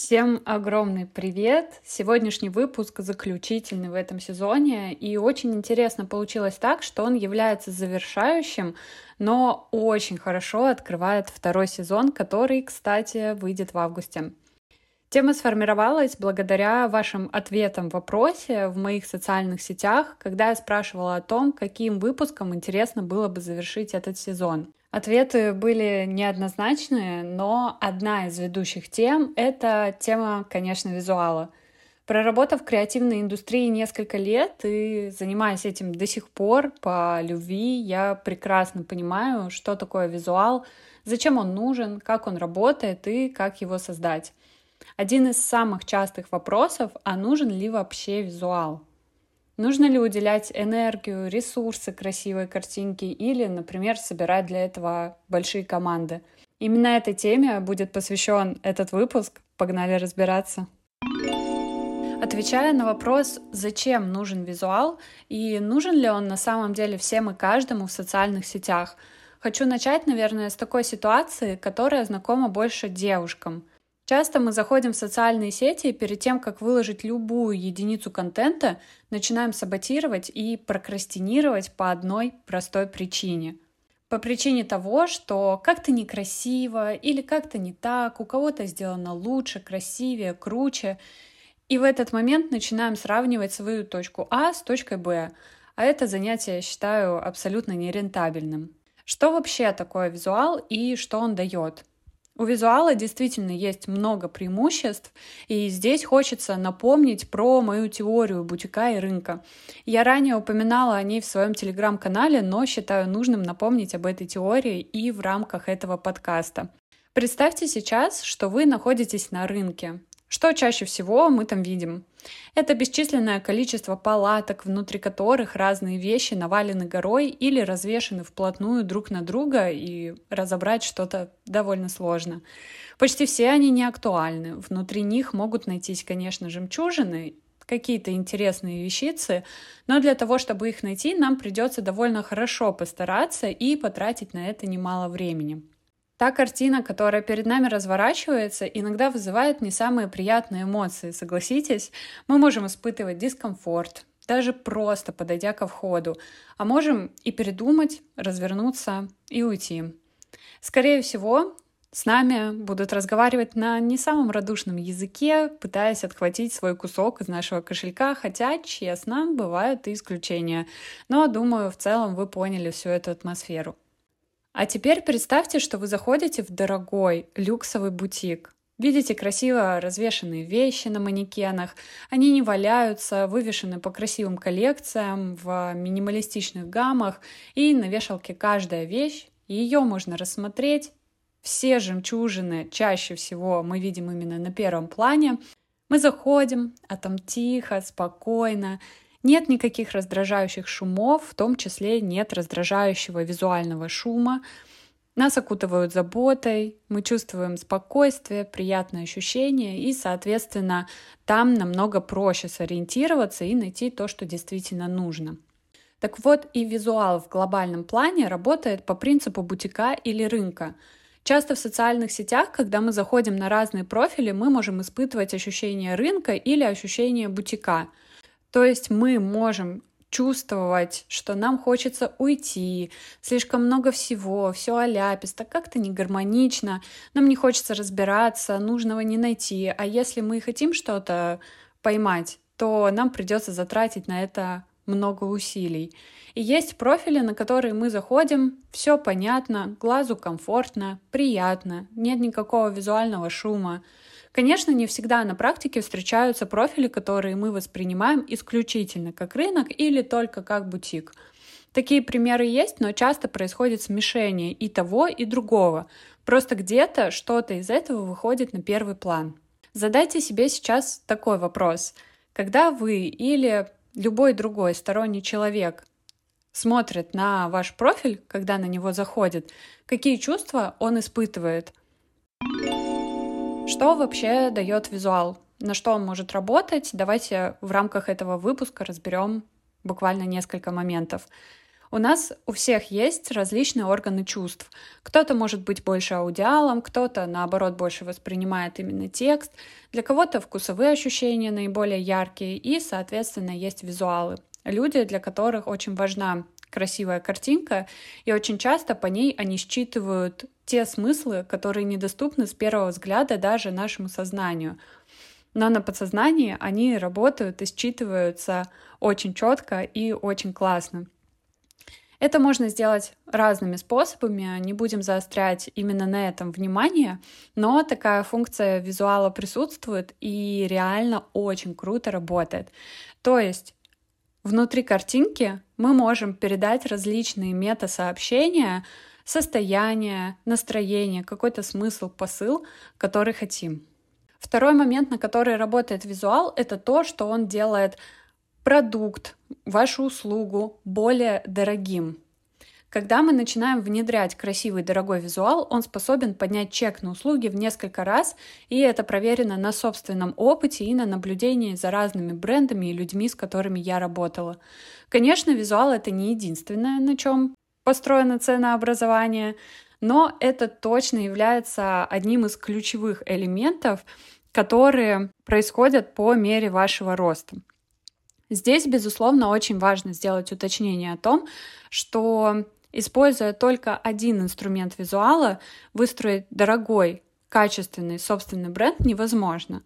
Всем огромный привет! Сегодняшний выпуск заключительный в этом сезоне, и очень интересно получилось так, что он является завершающим, но очень хорошо открывает второй сезон, который, кстати, выйдет в августе. Тема сформировалась благодаря вашим ответам в вопросе в моих социальных сетях, когда я спрашивала о том, каким выпуском интересно было бы завершить этот сезон. Ответы были неоднозначные, но одна из ведущих тем — это тема, конечно, визуала. Проработав в креативной индустрии несколько лет и занимаясь этим до сих пор по любви, я прекрасно понимаю, что такое визуал, зачем он нужен, как он работает и как его создать. Один из самых частых вопросов, а нужен ли вообще визуал? Нужно ли уделять энергию, ресурсы красивой картинке или, например, собирать для этого большие команды? Именно этой теме будет посвящен этот выпуск. Погнали разбираться. Отвечая на вопрос, зачем нужен визуал и нужен ли он на самом деле всем и каждому в социальных сетях, хочу начать, наверное, с такой ситуации, которая знакома больше девушкам — Часто мы заходим в социальные сети и перед тем, как выложить любую единицу контента, начинаем саботировать и прокрастинировать по одной простой причине. По причине того, что как-то некрасиво или как-то не так, у кого-то сделано лучше, красивее, круче. И в этот момент начинаем сравнивать свою точку А с точкой Б. А это занятие я считаю абсолютно нерентабельным. Что вообще такое визуал и что он дает? У визуала действительно есть много преимуществ, и здесь хочется напомнить про мою теорию бутика и рынка. Я ранее упоминала о ней в своем телеграм-канале, но считаю нужным напомнить об этой теории и в рамках этого подкаста. Представьте сейчас, что вы находитесь на рынке. Что чаще всего мы там видим? Это бесчисленное количество палаток, внутри которых разные вещи навалены горой или развешаны вплотную друг на друга, и разобрать что-то довольно сложно. Почти все они не актуальны. Внутри них могут найтись, конечно, жемчужины, какие-то интересные вещицы, но для того, чтобы их найти, нам придется довольно хорошо постараться и потратить на это немало времени. Та картина, которая перед нами разворачивается, иногда вызывает не самые приятные эмоции, согласитесь? Мы можем испытывать дискомфорт, даже просто подойдя ко входу, а можем и передумать, развернуться и уйти. Скорее всего, с нами будут разговаривать на не самом радушном языке, пытаясь отхватить свой кусок из нашего кошелька, хотя, честно, бывают и исключения. Но, думаю, в целом вы поняли всю эту атмосферу. А теперь представьте, что вы заходите в дорогой люксовый бутик. Видите красиво развешенные вещи на манекенах. Они не валяются, вывешены по красивым коллекциям в минималистичных гаммах. И на вешалке каждая вещь, ее можно рассмотреть. Все жемчужины чаще всего мы видим именно на первом плане. Мы заходим, а там тихо, спокойно, нет никаких раздражающих шумов, в том числе нет раздражающего визуального шума. Нас окутывают заботой, мы чувствуем спокойствие, приятное ощущение, и, соответственно, там намного проще сориентироваться и найти то, что действительно нужно. Так вот, и визуал в глобальном плане работает по принципу бутика или рынка. Часто в социальных сетях, когда мы заходим на разные профили, мы можем испытывать ощущение рынка или ощущение бутика – то есть мы можем чувствовать, что нам хочется уйти, слишком много всего, все аляписто, как-то не гармонично, нам не хочется разбираться, нужного не найти. А если мы хотим что-то поймать, то нам придется затратить на это много усилий. И есть профили, на которые мы заходим, все понятно, глазу комфортно, приятно, нет никакого визуального шума. Конечно, не всегда на практике встречаются профили, которые мы воспринимаем исключительно как рынок или только как бутик. Такие примеры есть, но часто происходит смешение и того, и другого. Просто где-то что-то из этого выходит на первый план. Задайте себе сейчас такой вопрос. Когда вы или любой другой сторонний человек смотрит на ваш профиль, когда на него заходит, какие чувства он испытывает? Что вообще дает визуал? На что он может работать? Давайте в рамках этого выпуска разберем буквально несколько моментов. У нас у всех есть различные органы чувств. Кто-то может быть больше аудиалом, кто-то, наоборот, больше воспринимает именно текст. Для кого-то вкусовые ощущения наиболее яркие и, соответственно, есть визуалы. Люди, для которых очень важна красивая картинка, и очень часто по ней они считывают те смыслы, которые недоступны с первого взгляда даже нашему сознанию. Но на подсознании они работают и считываются очень четко и очень классно. Это можно сделать разными способами, не будем заострять именно на этом внимание, но такая функция визуала присутствует и реально очень круто работает. То есть внутри картинки мы можем передать различные мета-сообщения, состояние, настроение, какой-то смысл, посыл, который хотим. Второй момент, на который работает визуал, это то, что он делает продукт, вашу услугу более дорогим. Когда мы начинаем внедрять красивый дорогой визуал, он способен поднять чек на услуги в несколько раз, и это проверено на собственном опыте и на наблюдении за разными брендами и людьми, с которыми я работала. Конечно, визуал это не единственное, на чем построено ценообразование, но это точно является одним из ключевых элементов, которые происходят по мере вашего роста. Здесь, безусловно, очень важно сделать уточнение о том, что используя только один инструмент визуала, выстроить дорогой, качественный собственный бренд невозможно.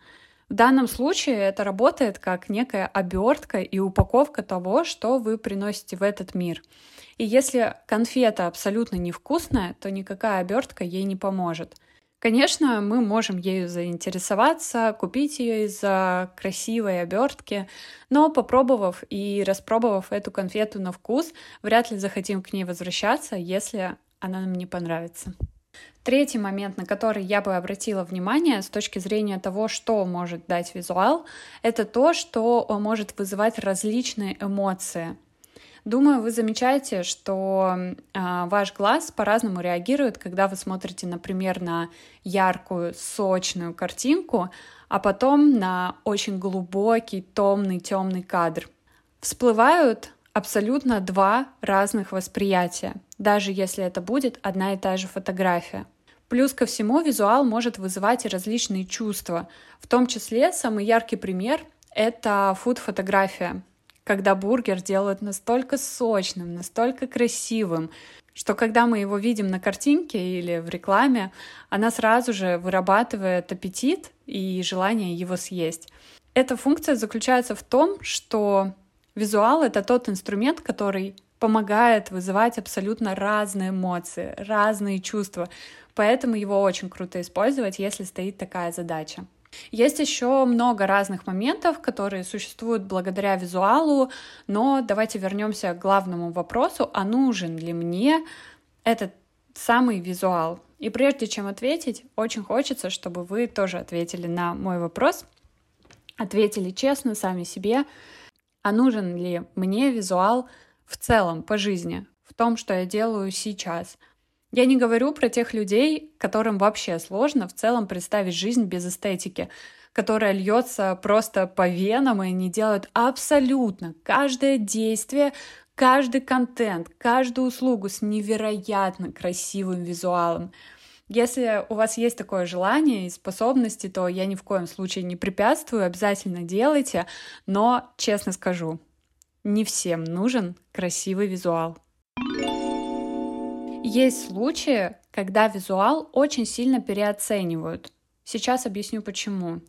В данном случае это работает как некая обертка и упаковка того, что вы приносите в этот мир. И если конфета абсолютно невкусная, то никакая обертка ей не поможет. Конечно, мы можем ею заинтересоваться, купить ее из-за красивой обертки, но попробовав и распробовав эту конфету на вкус, вряд ли захотим к ней возвращаться, если она нам не понравится. Третий момент, на который я бы обратила внимание с точки зрения того, что может дать визуал, это то, что он может вызывать различные эмоции. Думаю, вы замечаете, что э, ваш глаз по-разному реагирует, когда вы смотрите, например, на яркую, сочную картинку, а потом на очень глубокий, томный, темный кадр. Всплывают абсолютно два разных восприятия, даже если это будет одна и та же фотография. Плюс ко всему визуал может вызывать и различные чувства. В том числе самый яркий пример — это фуд-фотография когда бургер делают настолько сочным, настолько красивым, что когда мы его видим на картинке или в рекламе, она сразу же вырабатывает аппетит и желание его съесть. Эта функция заключается в том, что визуал — это тот инструмент, который помогает вызывать абсолютно разные эмоции, разные чувства. Поэтому его очень круто использовать, если стоит такая задача. Есть еще много разных моментов, которые существуют благодаря визуалу, но давайте вернемся к главному вопросу, а нужен ли мне этот самый визуал? И прежде чем ответить, очень хочется, чтобы вы тоже ответили на мой вопрос, ответили честно сами себе, а нужен ли мне визуал в целом по жизни, в том, что я делаю сейчас — я не говорю про тех людей, которым вообще сложно в целом представить жизнь без эстетики, которая льется просто по венам, и они делают абсолютно каждое действие, каждый контент, каждую услугу с невероятно красивым визуалом. Если у вас есть такое желание и способности, то я ни в коем случае не препятствую, обязательно делайте, но, честно скажу, не всем нужен красивый визуал. Есть случаи, когда визуал очень сильно переоценивают. Сейчас объясню почему.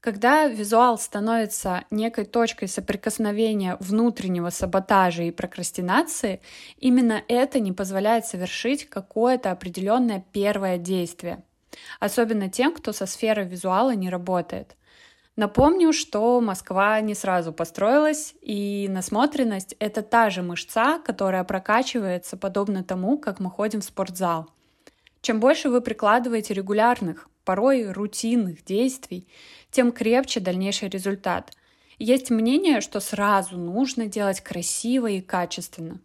Когда визуал становится некой точкой соприкосновения внутреннего саботажа и прокрастинации, именно это не позволяет совершить какое-то определенное первое действие. Особенно тем, кто со сферой визуала не работает. Напомню, что Москва не сразу построилась, и насмотренность — это та же мышца, которая прокачивается подобно тому, как мы ходим в спортзал. Чем больше вы прикладываете регулярных, порой рутинных действий, тем крепче дальнейший результат. Есть мнение, что сразу нужно делать красиво и качественно.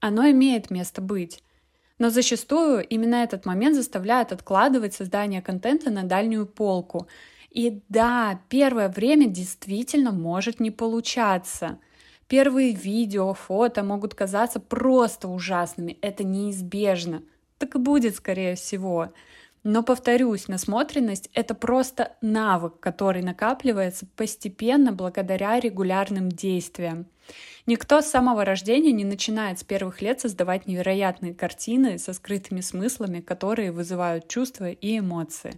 Оно имеет место быть. Но зачастую именно этот момент заставляет откладывать создание контента на дальнюю полку — и да, первое время действительно может не получаться. Первые видео, фото могут казаться просто ужасными. Это неизбежно. Так и будет, скорее всего. Но, повторюсь, насмотренность — это просто навык, который накапливается постепенно благодаря регулярным действиям. Никто с самого рождения не начинает с первых лет создавать невероятные картины со скрытыми смыслами, которые вызывают чувства и эмоции.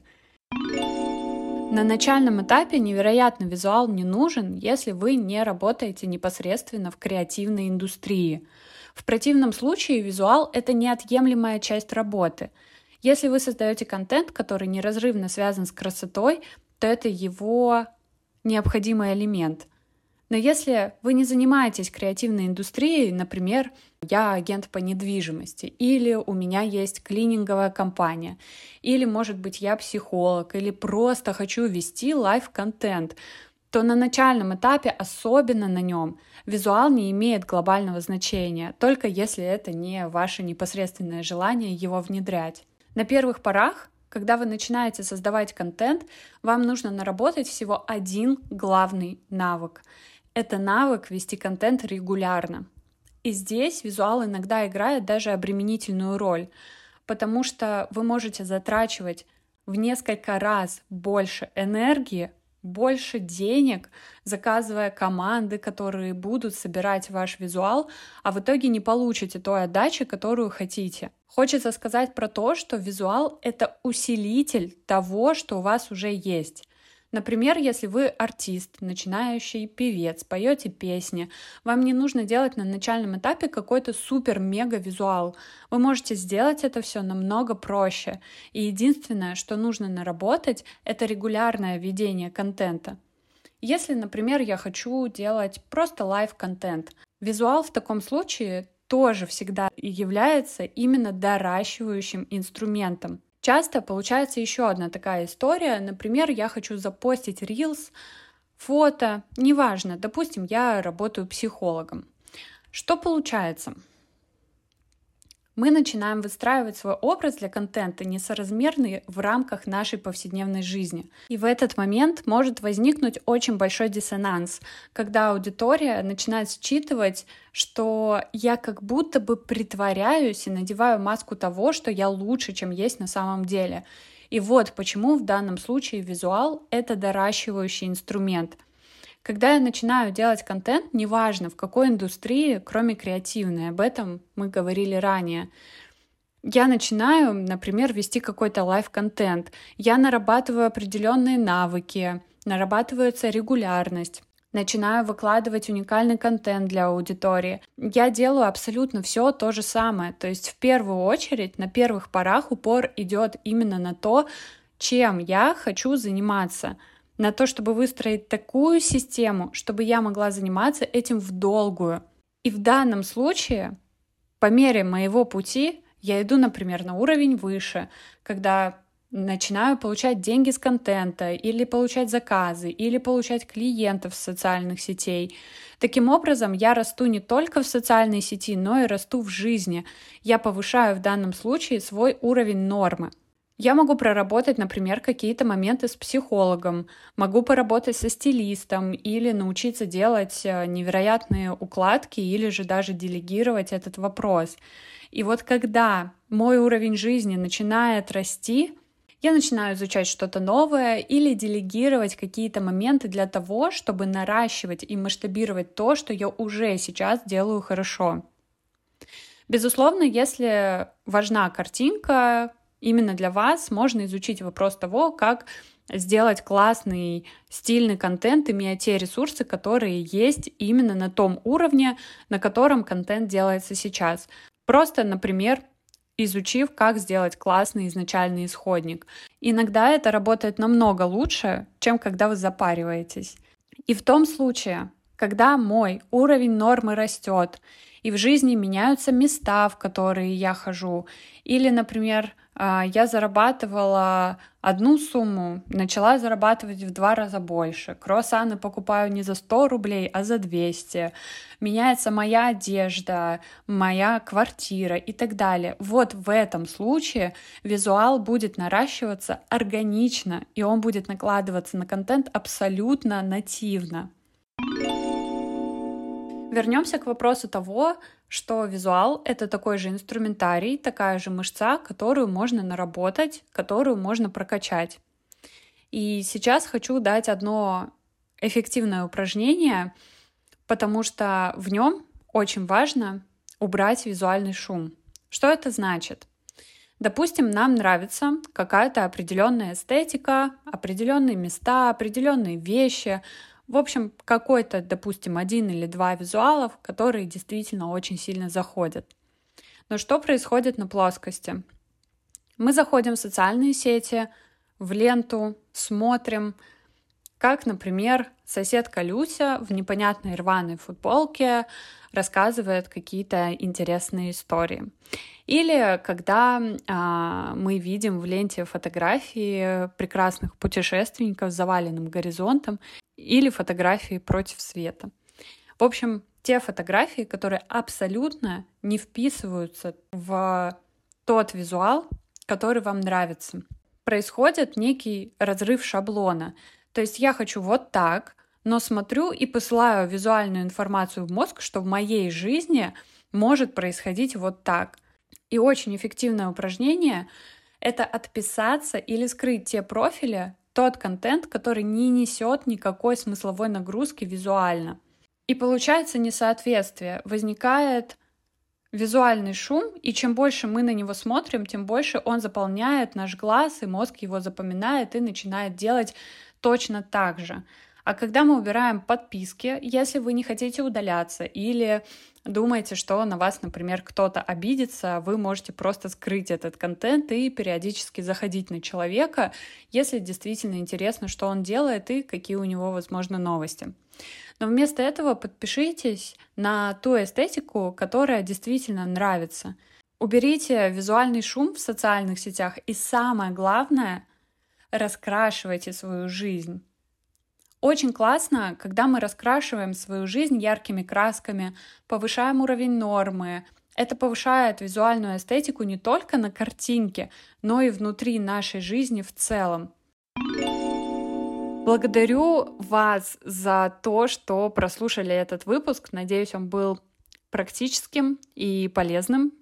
На начальном этапе невероятный визуал не нужен, если вы не работаете непосредственно в креативной индустрии. В противном случае визуал — это неотъемлемая часть работы — если вы создаете контент, который неразрывно связан с красотой, то это его необходимый элемент. Но если вы не занимаетесь креативной индустрией, например, я агент по недвижимости, или у меня есть клининговая компания, или, может быть, я психолог, или просто хочу вести live -контент, то на начальном этапе, особенно на нем, визуал не имеет глобального значения, только если это не ваше непосредственное желание его внедрять. На первых порах, когда вы начинаете создавать контент, вам нужно наработать всего один главный навык. Это навык вести контент регулярно. И здесь визуал иногда играет даже обременительную роль, потому что вы можете затрачивать в несколько раз больше энергии больше денег, заказывая команды, которые будут собирать ваш визуал, а в итоге не получите той отдачи, которую хотите. Хочется сказать про то, что визуал — это усилитель того, что у вас уже есть. Например, если вы артист, начинающий певец, поете песни, вам не нужно делать на начальном этапе какой-то супер-мега визуал. Вы можете сделать это все намного проще. И единственное, что нужно наработать, это регулярное ведение контента. Если, например, я хочу делать просто live -контент, визуал в таком случае тоже всегда является именно доращивающим инструментом. Часто получается еще одна такая история. Например, я хочу запостить Reels, фото, неважно, допустим, я работаю психологом. Что получается? Мы начинаем выстраивать свой образ для контента, несоразмерный в рамках нашей повседневной жизни. И в этот момент может возникнуть очень большой диссонанс, когда аудитория начинает считывать, что я как будто бы притворяюсь и надеваю маску того, что я лучше, чем есть на самом деле. И вот почему в данном случае визуал — это доращивающий инструмент. Когда я начинаю делать контент, неважно в какой индустрии, кроме креативной, об этом мы говорили ранее, я начинаю, например, вести какой-то live -контент, я нарабатываю определенные навыки, нарабатывается регулярность, начинаю выкладывать уникальный контент для аудитории. Я делаю абсолютно все то же самое. То есть в первую очередь, на первых порах упор идет именно на то, чем я хочу заниматься — на то, чтобы выстроить такую систему, чтобы я могла заниматься этим в долгую. И в данном случае, по мере моего пути, я иду, например, на уровень выше, когда начинаю получать деньги с контента, или получать заказы, или получать клиентов с социальных сетей. Таким образом, я расту не только в социальной сети, но и расту в жизни. Я повышаю в данном случае свой уровень нормы. Я могу проработать, например, какие-то моменты с психологом, могу поработать со стилистом или научиться делать э, невероятные укладки или же даже делегировать этот вопрос. И вот когда мой уровень жизни начинает расти, я начинаю изучать что-то новое или делегировать какие-то моменты для того, чтобы наращивать и масштабировать то, что я уже сейчас делаю хорошо. Безусловно, если важна картинка, именно для вас можно изучить вопрос того, как сделать классный, стильный контент, имея те ресурсы, которые есть именно на том уровне, на котором контент делается сейчас. Просто, например, изучив, как сделать классный изначальный исходник. Иногда это работает намного лучше, чем когда вы запариваетесь. И в том случае, когда мой уровень нормы растет, и в жизни меняются места, в которые я хожу, или, например, я зарабатывала одну сумму, начала зарабатывать в два раза больше. Круассаны покупаю не за 100 рублей, а за 200. Меняется моя одежда, моя квартира и так далее. Вот в этом случае визуал будет наращиваться органично, и он будет накладываться на контент абсолютно нативно. Вернемся к вопросу того, что визуал — это такой же инструментарий, такая же мышца, которую можно наработать, которую можно прокачать. И сейчас хочу дать одно эффективное упражнение, потому что в нем очень важно убрать визуальный шум. Что это значит? Допустим, нам нравится какая-то определенная эстетика, определенные места, определенные вещи, в общем, какой-то, допустим, один или два визуалов, которые действительно очень сильно заходят. Но что происходит на плоскости? Мы заходим в социальные сети, в ленту, смотрим, как, например, соседка Люся в непонятной рваной футболке рассказывает какие-то интересные истории. Или когда а, мы видим в ленте фотографии прекрасных путешественников с заваленным горизонтом или фотографии против света. В общем, те фотографии, которые абсолютно не вписываются в тот визуал, который вам нравится. Происходит некий разрыв шаблона. То есть я хочу вот так, но смотрю и посылаю визуальную информацию в мозг, что в моей жизни может происходить вот так. И очень эффективное упражнение — это отписаться или скрыть те профили, тот контент, который не несет никакой смысловой нагрузки визуально. И получается несоответствие, возникает визуальный шум, и чем больше мы на него смотрим, тем больше он заполняет наш глаз, и мозг его запоминает и начинает делать точно так же. А когда мы убираем подписки, если вы не хотите удаляться или думаете, что на вас, например, кто-то обидится, вы можете просто скрыть этот контент и периодически заходить на человека, если действительно интересно, что он делает и какие у него, возможно, новости. Но вместо этого подпишитесь на ту эстетику, которая действительно нравится. Уберите визуальный шум в социальных сетях и самое главное, раскрашивайте свою жизнь. Очень классно, когда мы раскрашиваем свою жизнь яркими красками, повышаем уровень нормы. Это повышает визуальную эстетику не только на картинке, но и внутри нашей жизни в целом. Благодарю вас за то, что прослушали этот выпуск. Надеюсь, он был практическим и полезным.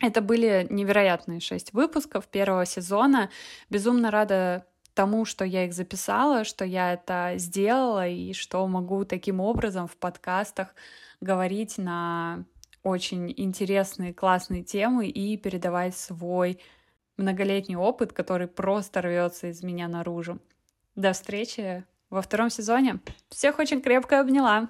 Это были невероятные шесть выпусков первого сезона. Безумно рада тому, что я их записала, что я это сделала и что могу таким образом в подкастах говорить на очень интересные, классные темы и передавать свой многолетний опыт, который просто рвется из меня наружу. До встречи во втором сезоне. Всех очень крепко обняла.